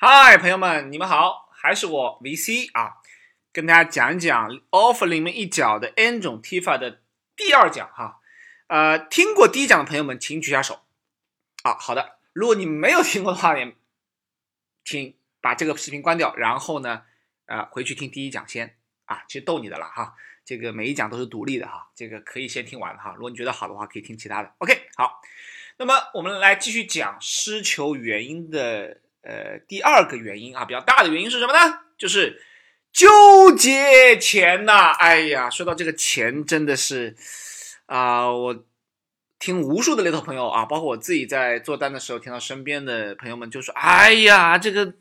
嗨，朋友们，你们好，还是我 VC 啊，跟大家讲一讲 offer 里面一角的 N 种踢法的第二讲哈。呃，听过第一讲的朋友们，请举下手。啊，好的，如果你没有听过的话也，请把这个视频关掉，然后呢，呃，回去听第一讲先啊，其实逗你的了哈。这个每一讲都是独立的哈，这个可以先听完哈。如果你觉得好的话，可以听其他的。OK，好，那么我们来继续讲失球原因的。呃，第二个原因啊，比较大的原因是什么呢？就是纠结钱呐。哎呀，说到这个钱，真的是啊，我听无数的猎头朋友啊，包括我自己在做单的时候，听到身边的朋友们就说：“哎呀，这个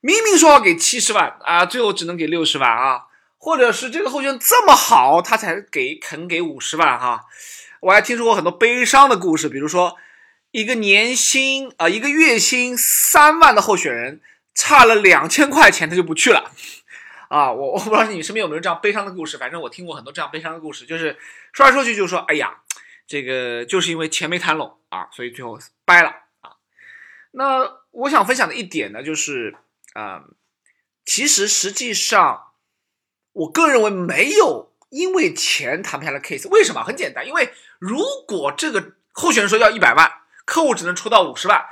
明明说要给七十万啊，最后只能给六十万啊，或者是这个候选人这么好，他才给肯给五十万哈。”我还听说过很多悲伤的故事，比如说。一个年薪啊，一个月薪三万的候选人，差了两千块钱他就不去了，啊，我我不知道你身边有没有这样悲伤的故事，反正我听过很多这样悲伤的故事，就是说来说去就是说，哎呀，这个就是因为钱没谈拢啊，所以最后掰了啊。那我想分享的一点呢，就是啊，其实实际上，我个人认为没有因为钱谈不下来 case，为什么？很简单，因为如果这个候选人说要一百万。客户只能出到五十万，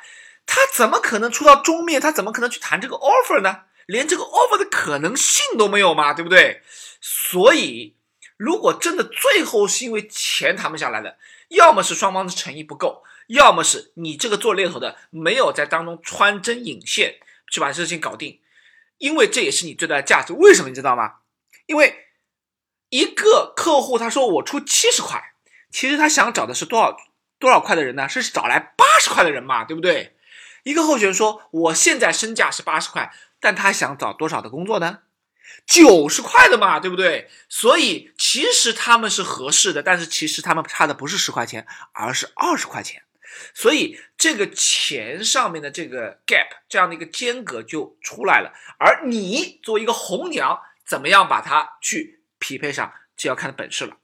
他怎么可能出到中面？他怎么可能去谈这个 offer 呢？连这个 offer 的可能性都没有嘛，对不对？所以，如果真的最后是因为钱谈不下来的，要么是双方的诚意不够，要么是你这个做猎头的没有在当中穿针引线去把事情搞定，因为这也是你最大的价值。为什么你知道吗？因为一个客户他说我出七十块，其实他想找的是多少？多少块的人呢？是找来八十块的人嘛，对不对？一个候选人说：“我现在身价是八十块，但他想找多少的工作呢？九十块的嘛，对不对？所以其实他们是合适的，但是其实他们差的不是十块钱，而是二十块钱。所以这个钱上面的这个 gap 这样的一个间隔就出来了。而你作为一个红娘，怎么样把它去匹配上，就要看本事了。”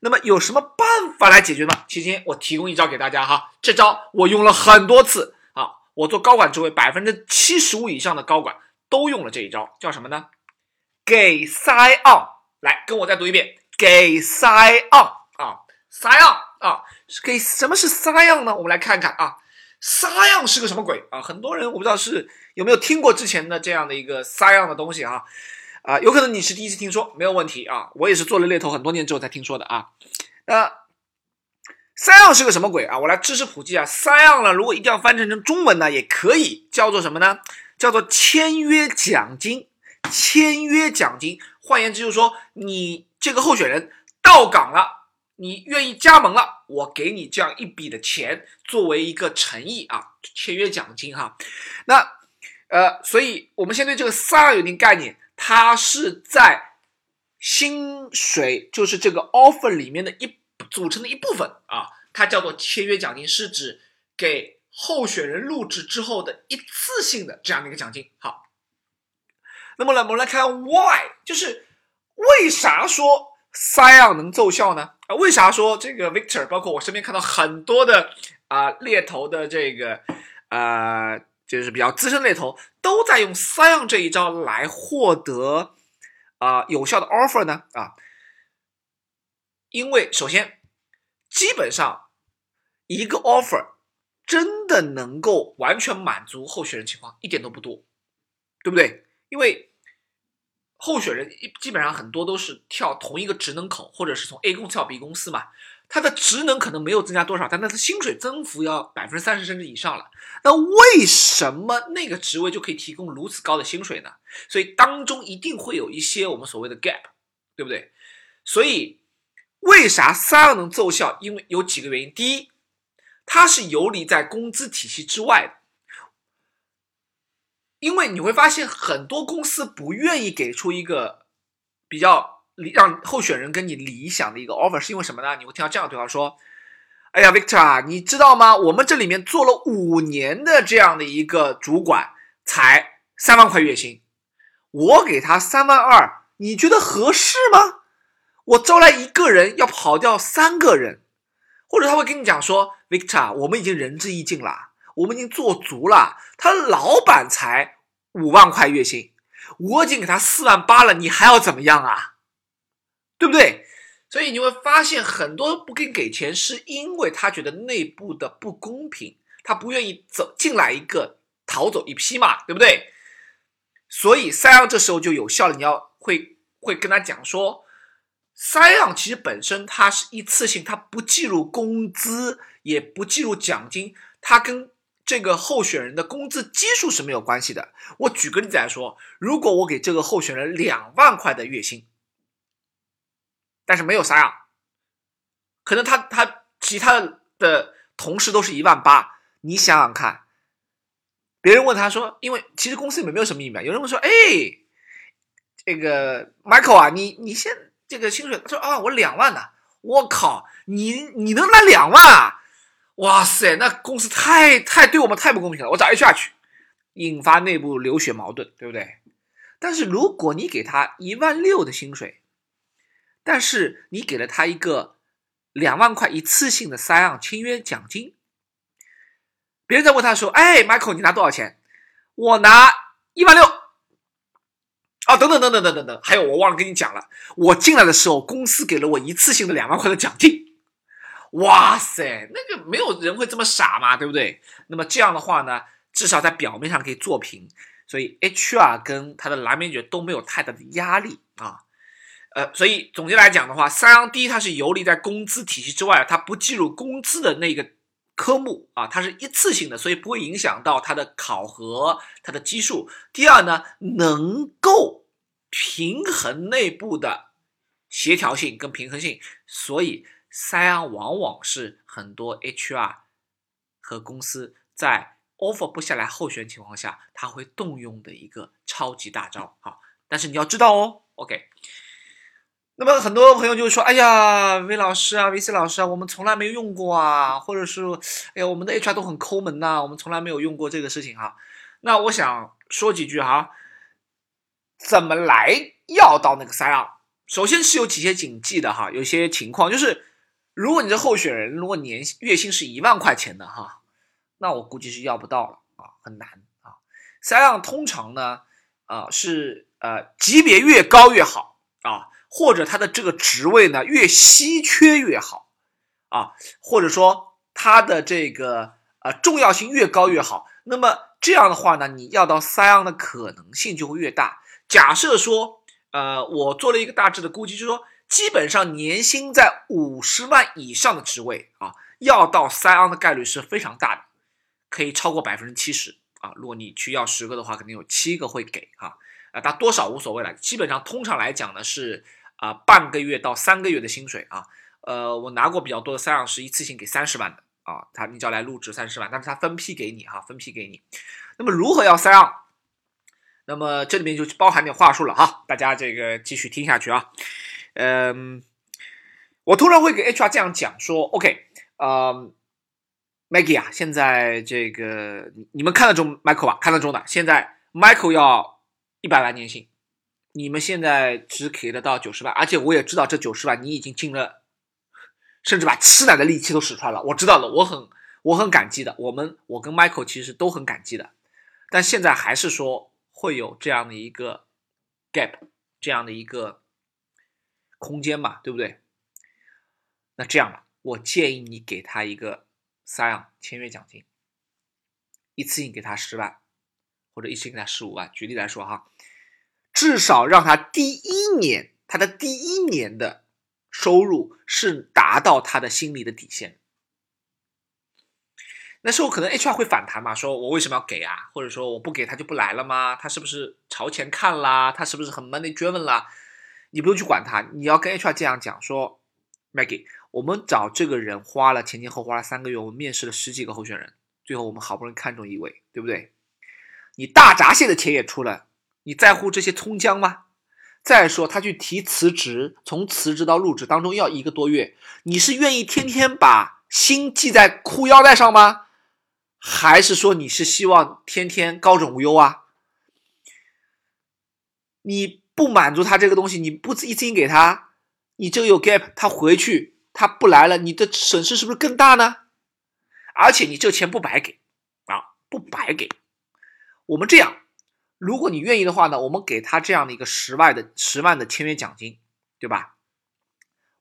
那么有什么办法来解决吗？期间我提供一招给大家哈，这招我用了很多次啊，我做高管职位百分之七十五以上的高管都用了这一招，叫什么呢？给 si on，来跟我再读一遍，给 si on 啊 si on 啊，给什么是 sign on 呢？我们来看看啊，sign on 是个什么鬼啊？很多人我不知道是有没有听过之前的这样的一个 sign on 的东西啊。啊，有可能你是第一次听说，没有问题啊。我也是做了猎头很多年之后才听说的啊。那三样是个什么鬼啊？我来知识普及啊。三样呢，如果一定要翻成成中文呢，也可以叫做什么呢？叫做签约奖金。签约奖金，换言之就是说，你这个候选人到岗了，你愿意加盟了，我给你这样一笔的钱作为一个诚意啊，签约奖金哈。那呃，所以我们先对这个三样有一定概念。它是在薪水，就是这个 offer 里面的一组成的一部分啊，它叫做签约奖金，是指给候选人入职之后的一次性的这样的一个奖金。好，那么呢，我们来看 why，就是为啥说 s i o n 能奏效呢？啊，为啥说这个 Victor，包括我身边看到很多的啊猎头的这个啊。就是比较资深猎头都在用 Scion 这一招来获得啊有效的 offer 呢啊，因为首先基本上一个 offer 真的能够完全满足候选人情况一点都不多，对不对？因为候选人基本上很多都是跳同一个职能口，或者是从 A 公司跳 B 公司嘛。他的职能可能没有增加多少，但他的薪水增幅要百分之三十甚至以上了。那为什么那个职位就可以提供如此高的薪水呢？所以当中一定会有一些我们所谓的 gap，对不对？所以为啥三二能奏效？因为有几个原因。第一，它是游离在工资体系之外的，因为你会发现很多公司不愿意给出一个比较。让候选人跟你理想的一个 offer 是因为什么呢？你会听到这样对话说：“哎呀，Victor，啊你知道吗？我们这里面做了五年的这样的一个主管，才三万块月薪，我给他三万二，你觉得合适吗？我招来一个人要跑掉三个人，或者他会跟你讲说：Victor，我们已经仁至义尽了，我们已经做足了，他老板才五万块月薪，我已经给他四万八了，你还要怎么样啊？对不对？所以你会发现，很多不给给钱，是因为他觉得内部的不公平，他不愿意走进来一个逃走一批嘛，对不对？所以三样这时候就有效了，你要会会跟他讲说，三样其实本身它是一次性，它不计入工资，也不计入奖金，它跟这个候选人的工资基数是没有关系的。我举个例子来说，如果我给这个候选人两万块的月薪。但是没有三样，可能他他其他的同事都是一万八，你想想看，别人问他说，因为其实公司里面没有什么秘密，有人问说，哎，这个 Michael 啊，你你现这个薪水，他说啊，我两万呢，我靠，你你能拿两万啊？哇塞，那公司太太对我们太不公平了，我找 HR 去，引发内部流血矛盾，对不对？但是如果你给他一万六的薪水，但是你给了他一个两万块一次性的三样签约奖金，别人在问他说：“哎，Michael，你拿多少钱？”我拿一万六。啊，等等等等等等等，还有我忘了跟你讲了，我进来的时候公司给了我一次性的两万块的奖金。哇塞，那个没有人会这么傻嘛，对不对？那么这样的话呢，至少在表面上可以做平，所以 HR 跟他的蓝面爵都没有太大的压力啊。呃，所以总结来讲的话，三阳第一它是游离在工资体系之外，它不计入工资的那个科目啊，它是一次性的，所以不会影响到它的考核、它的基数。第二呢，能够平衡内部的协调性跟平衡性，所以三阳往往是很多 HR 和公司在 offer 不下来候选情况下，他会动用的一个超级大招。好，但是你要知道哦，OK。那么很多朋友就说：“哎呀，魏老师啊，VC 老师啊，我们从来没用过啊，或者是，哎呀，我们的 HR 都很抠门呐，我们从来没有用过这个事情哈。”那我想说几句哈，怎么来要到那个三二？首先是有几些谨记的哈，有些情况就是，如果你的候选人如果年薪月薪是一万块钱的哈，那我估计是要不到了啊，很难啊。三样通常呢，啊是呃级别越高越好啊。或者他的这个职位呢越稀缺越好，啊，或者说他的这个呃重要性越高越好。那么这样的话呢，你要到三样的可能性就会越大。假设说，呃，我做了一个大致的估计，就是说，基本上年薪在五十万以上的职位啊，要到三样的概率是非常大的，可以超过百分之七十啊。如果你去要十个的话，肯定有七个会给啊，啊，他多少无所谓了。基本上通常来讲呢是。啊，半个月到三个月的薪水啊，呃，我拿过比较多的三样是一次性给三十万的啊，他你只要来入职三十万，但是他分批给你哈，分批给你。那么如何要三样？那么这里面就包含点话术了哈，大家这个继续听下去啊。嗯，我突然会给 HR 这样讲说，OK，呃，Maggie 啊，现在这个你们看得中 Michael 吧？看得中的，现在 Michael 要一百万年薪。你们现在只给得到九十万，而且我也知道这九十万你已经尽了，甚至把吃奶的力气都使出来了。我知道了，我很我很感激的。我们我跟 Michael 其实都很感激的，但现在还是说会有这样的一个 gap，这样的一个空间嘛，对不对？那这样吧，我建议你给他一个 sign 签约奖金，一次性给他十万，或者一次性给他十五万。举例来说哈。至少让他第一年，他的第一年的收入是达到他的心理的底线。那时候可能 HR 会反弹嘛，说我为什么要给啊？或者说我不给他就不来了吗？他是不是朝前看啦？他是不是很 money driven 啦？你不用去管他，你要跟 HR 这样讲说，Maggie，我们找这个人花了前前后花了三个月，我们面试了十几个候选人，最后我们好不容易看中一位，对不对？你大闸蟹的钱也出了。你在乎这些葱姜吗？再说他去提辞职，从辞职到入职当中要一个多月，你是愿意天天把心系在裤腰带上吗？还是说你是希望天天高枕无忧啊？你不满足他这个东西，你不一次性给他，你这个有 gap，他回去他不来了，你的损失是不是更大呢？而且你这钱不白给啊，不白给，我们这样。如果你愿意的话呢，我们给他这样的一个十万的十万的签约奖金，对吧？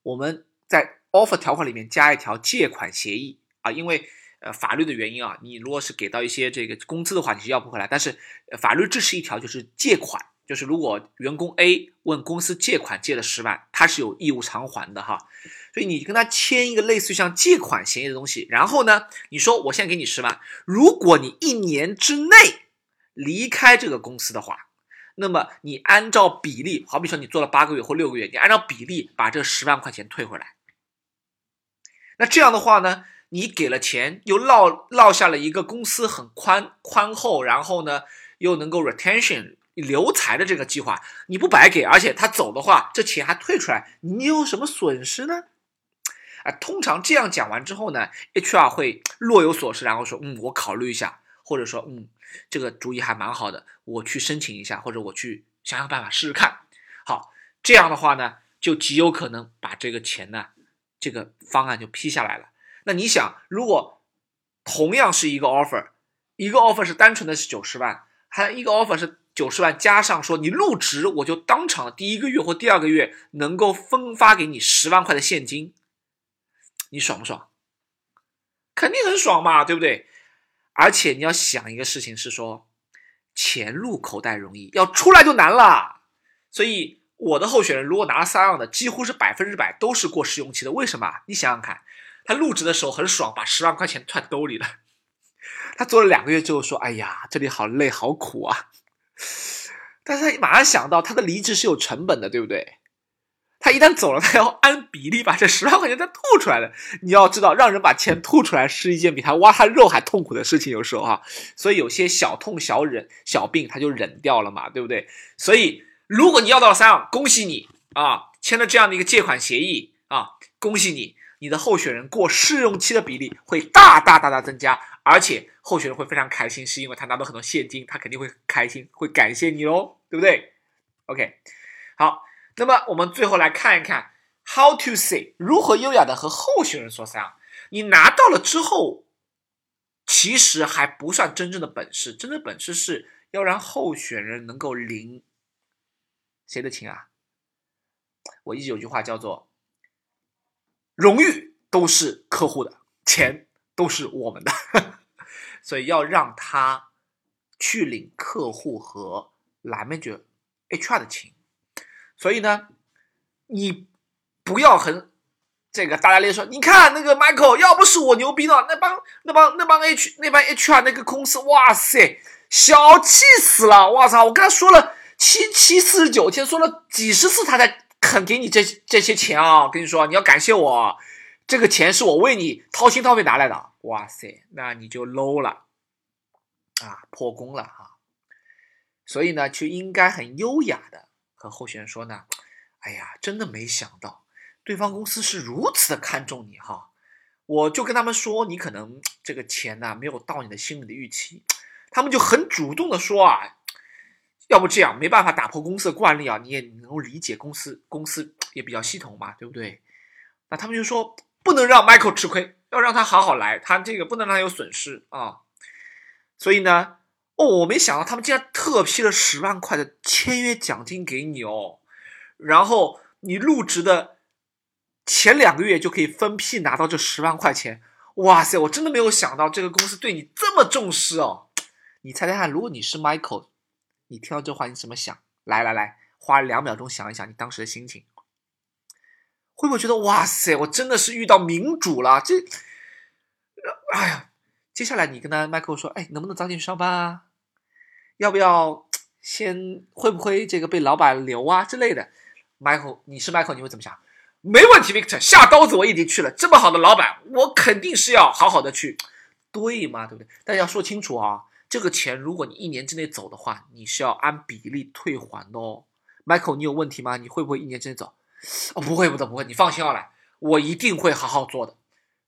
我们在 offer 条款里面加一条借款协议啊，因为呃法律的原因啊，你如果是给到一些这个工资的话，你是要不回来。但是法律支持一条就是借款。就是如果员工 A 问公司借款借了十万，他是有义务偿还的哈，所以你跟他签一个类似于像借款协议的东西，然后呢，你说我现在给你十万，如果你一年之内离开这个公司的话，那么你按照比例，好比说你做了八个月或六个月，你按照比例把这十万块钱退回来。那这样的话呢，你给了钱，又落落下了一个公司很宽宽厚，然后呢又能够 retention。留才的这个计划你不白给，而且他走的话，这钱还退出来，你有什么损失呢？啊，通常这样讲完之后呢，HR 会若有所思，然后说，嗯，我考虑一下，或者说，嗯，这个主意还蛮好的，我去申请一下，或者我去想想办法试试看。好，这样的话呢，就极有可能把这个钱呢，这个方案就批下来了。那你想，如果同样是一个 offer，一个 offer 是单纯的是九十万，还一个 offer 是。九十万加上说你入职，我就当场第一个月或第二个月能够分发给你十万块的现金，你爽不爽？肯定很爽嘛，对不对？而且你要想一个事情是说，钱入口袋容易，要出来就难了。所以我的候选人如果拿了三样的，几乎是百分之百都是过试用期的。为什么？你想想看，他入职的时候很爽，把十万块钱揣兜里了。他做了两个月之后说：“哎呀，这里好累，好苦啊。”但是他马上想到，他的离职是有成本的，对不对？他一旦走了，他要按比例把这十万块钱再吐出来的。你要知道，让人把钱吐出来是一件比他挖他肉还痛苦的事情，有时候哈。所以有些小痛小忍小病，他就忍掉了嘛，对不对？所以如果你要到了三万，恭喜你啊，签了这样的一个借款协议啊，恭喜你。你的候选人过试用期的比例会大大大大增加，而且候选人会非常开心，是因为他拿到很多现金，他肯定会开心，会感谢你哦，对不对？OK，好，那么我们最后来看一看 How to say 如何优雅的和候选人说三。你拿到了之后，其实还不算真正的本事，真正本事是要让候选人能够领谁的情啊？我一直有句话叫做。荣誉都是客户的，钱都是我们的，所以要让他去领客户和蓝 manager HR 的情。所以呢，你不要很这个大大咧说，你看那个 Michael，要不是我牛逼呢，那帮那帮那帮 H 那帮 HR 那个公司，哇塞，小气死了！我操，我跟他说了七七四十九天，说了几十次，他才。肯给你这这些钱啊！跟你说，你要感谢我，这个钱是我为你掏心掏肺拿来的。哇塞，那你就 low 了啊，破功了哈。所以呢，就应该很优雅的和候选人说呢，哎呀，真的没想到对方公司是如此的看重你哈。我就跟他们说，你可能这个钱呢没有到你的心里的预期，他们就很主动的说啊。要不这样没办法打破公司的惯例啊，你也能够理解公司公司也比较系统嘛，对不对？那他们就说不能让 Michael 吃亏，要让他好好来，他这个不能让他有损失啊。所以呢，哦，我没想到他们竟然特批了十万块的签约奖金给你哦，然后你入职的前两个月就可以分批拿到这十万块钱。哇塞，我真的没有想到这个公司对你这么重视哦。你猜猜看，如果你是 Michael？你听到这话，你怎么想？来来来，花两秒钟想一想你当时的心情，会不会觉得哇塞，我真的是遇到民主了？这，哎呀，接下来你跟他 Michael 说，哎，能不能早点上班啊？要不要先会不会这个被老板留啊之类的？Michael，你是 Michael，你会怎么想？没问题，Victor，下刀子我已经去了，这么好的老板，我肯定是要好好的去，对吗？对不对？但要说清楚啊。这个钱，如果你一年之内走的话，你是要按比例退还的哦。Michael，你有问题吗？你会不会一年之内走？哦，不会，不会，不会。你放心好了，我一定会好好做的。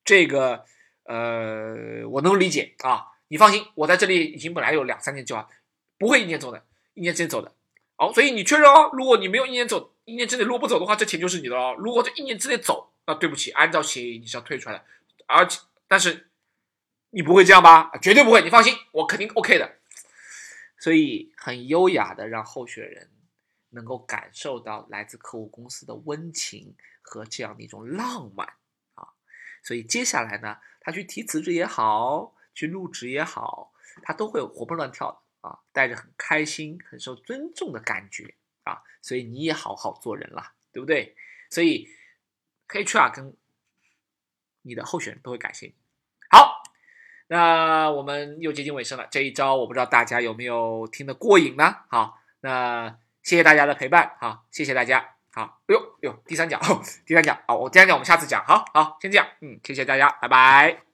这个，呃，我能理解啊。你放心，我在这里已经本来有两三年计划，不会一年走的，一年之内走的。好，所以你确认哦。如果你没有一年走，一年之内如果不走的话，这钱就是你的哦。如果这一年之内走，那对不起，按照协议你是要退出来的。而且，但是。你不会这样吧？绝对不会，你放心，我肯定 OK 的。所以很优雅的让候选人能够感受到来自客户公司的温情和这样的一种浪漫啊。所以接下来呢，他去提辞职也好，去入职也好，他都会活蹦乱跳的啊，带着很开心、很受尊重的感觉啊。所以你也好好做人啦，对不对？所以 HR 跟你的候选人都会感谢你。好，那我们又接近尾声了，这一招我不知道大家有没有听得过瘾呢？好，那谢谢大家的陪伴，好，谢谢大家，好，哎呦哎呦，第三讲，第三讲，啊，我第三讲我们下次讲，好好，先这样，嗯，谢谢大家，拜拜。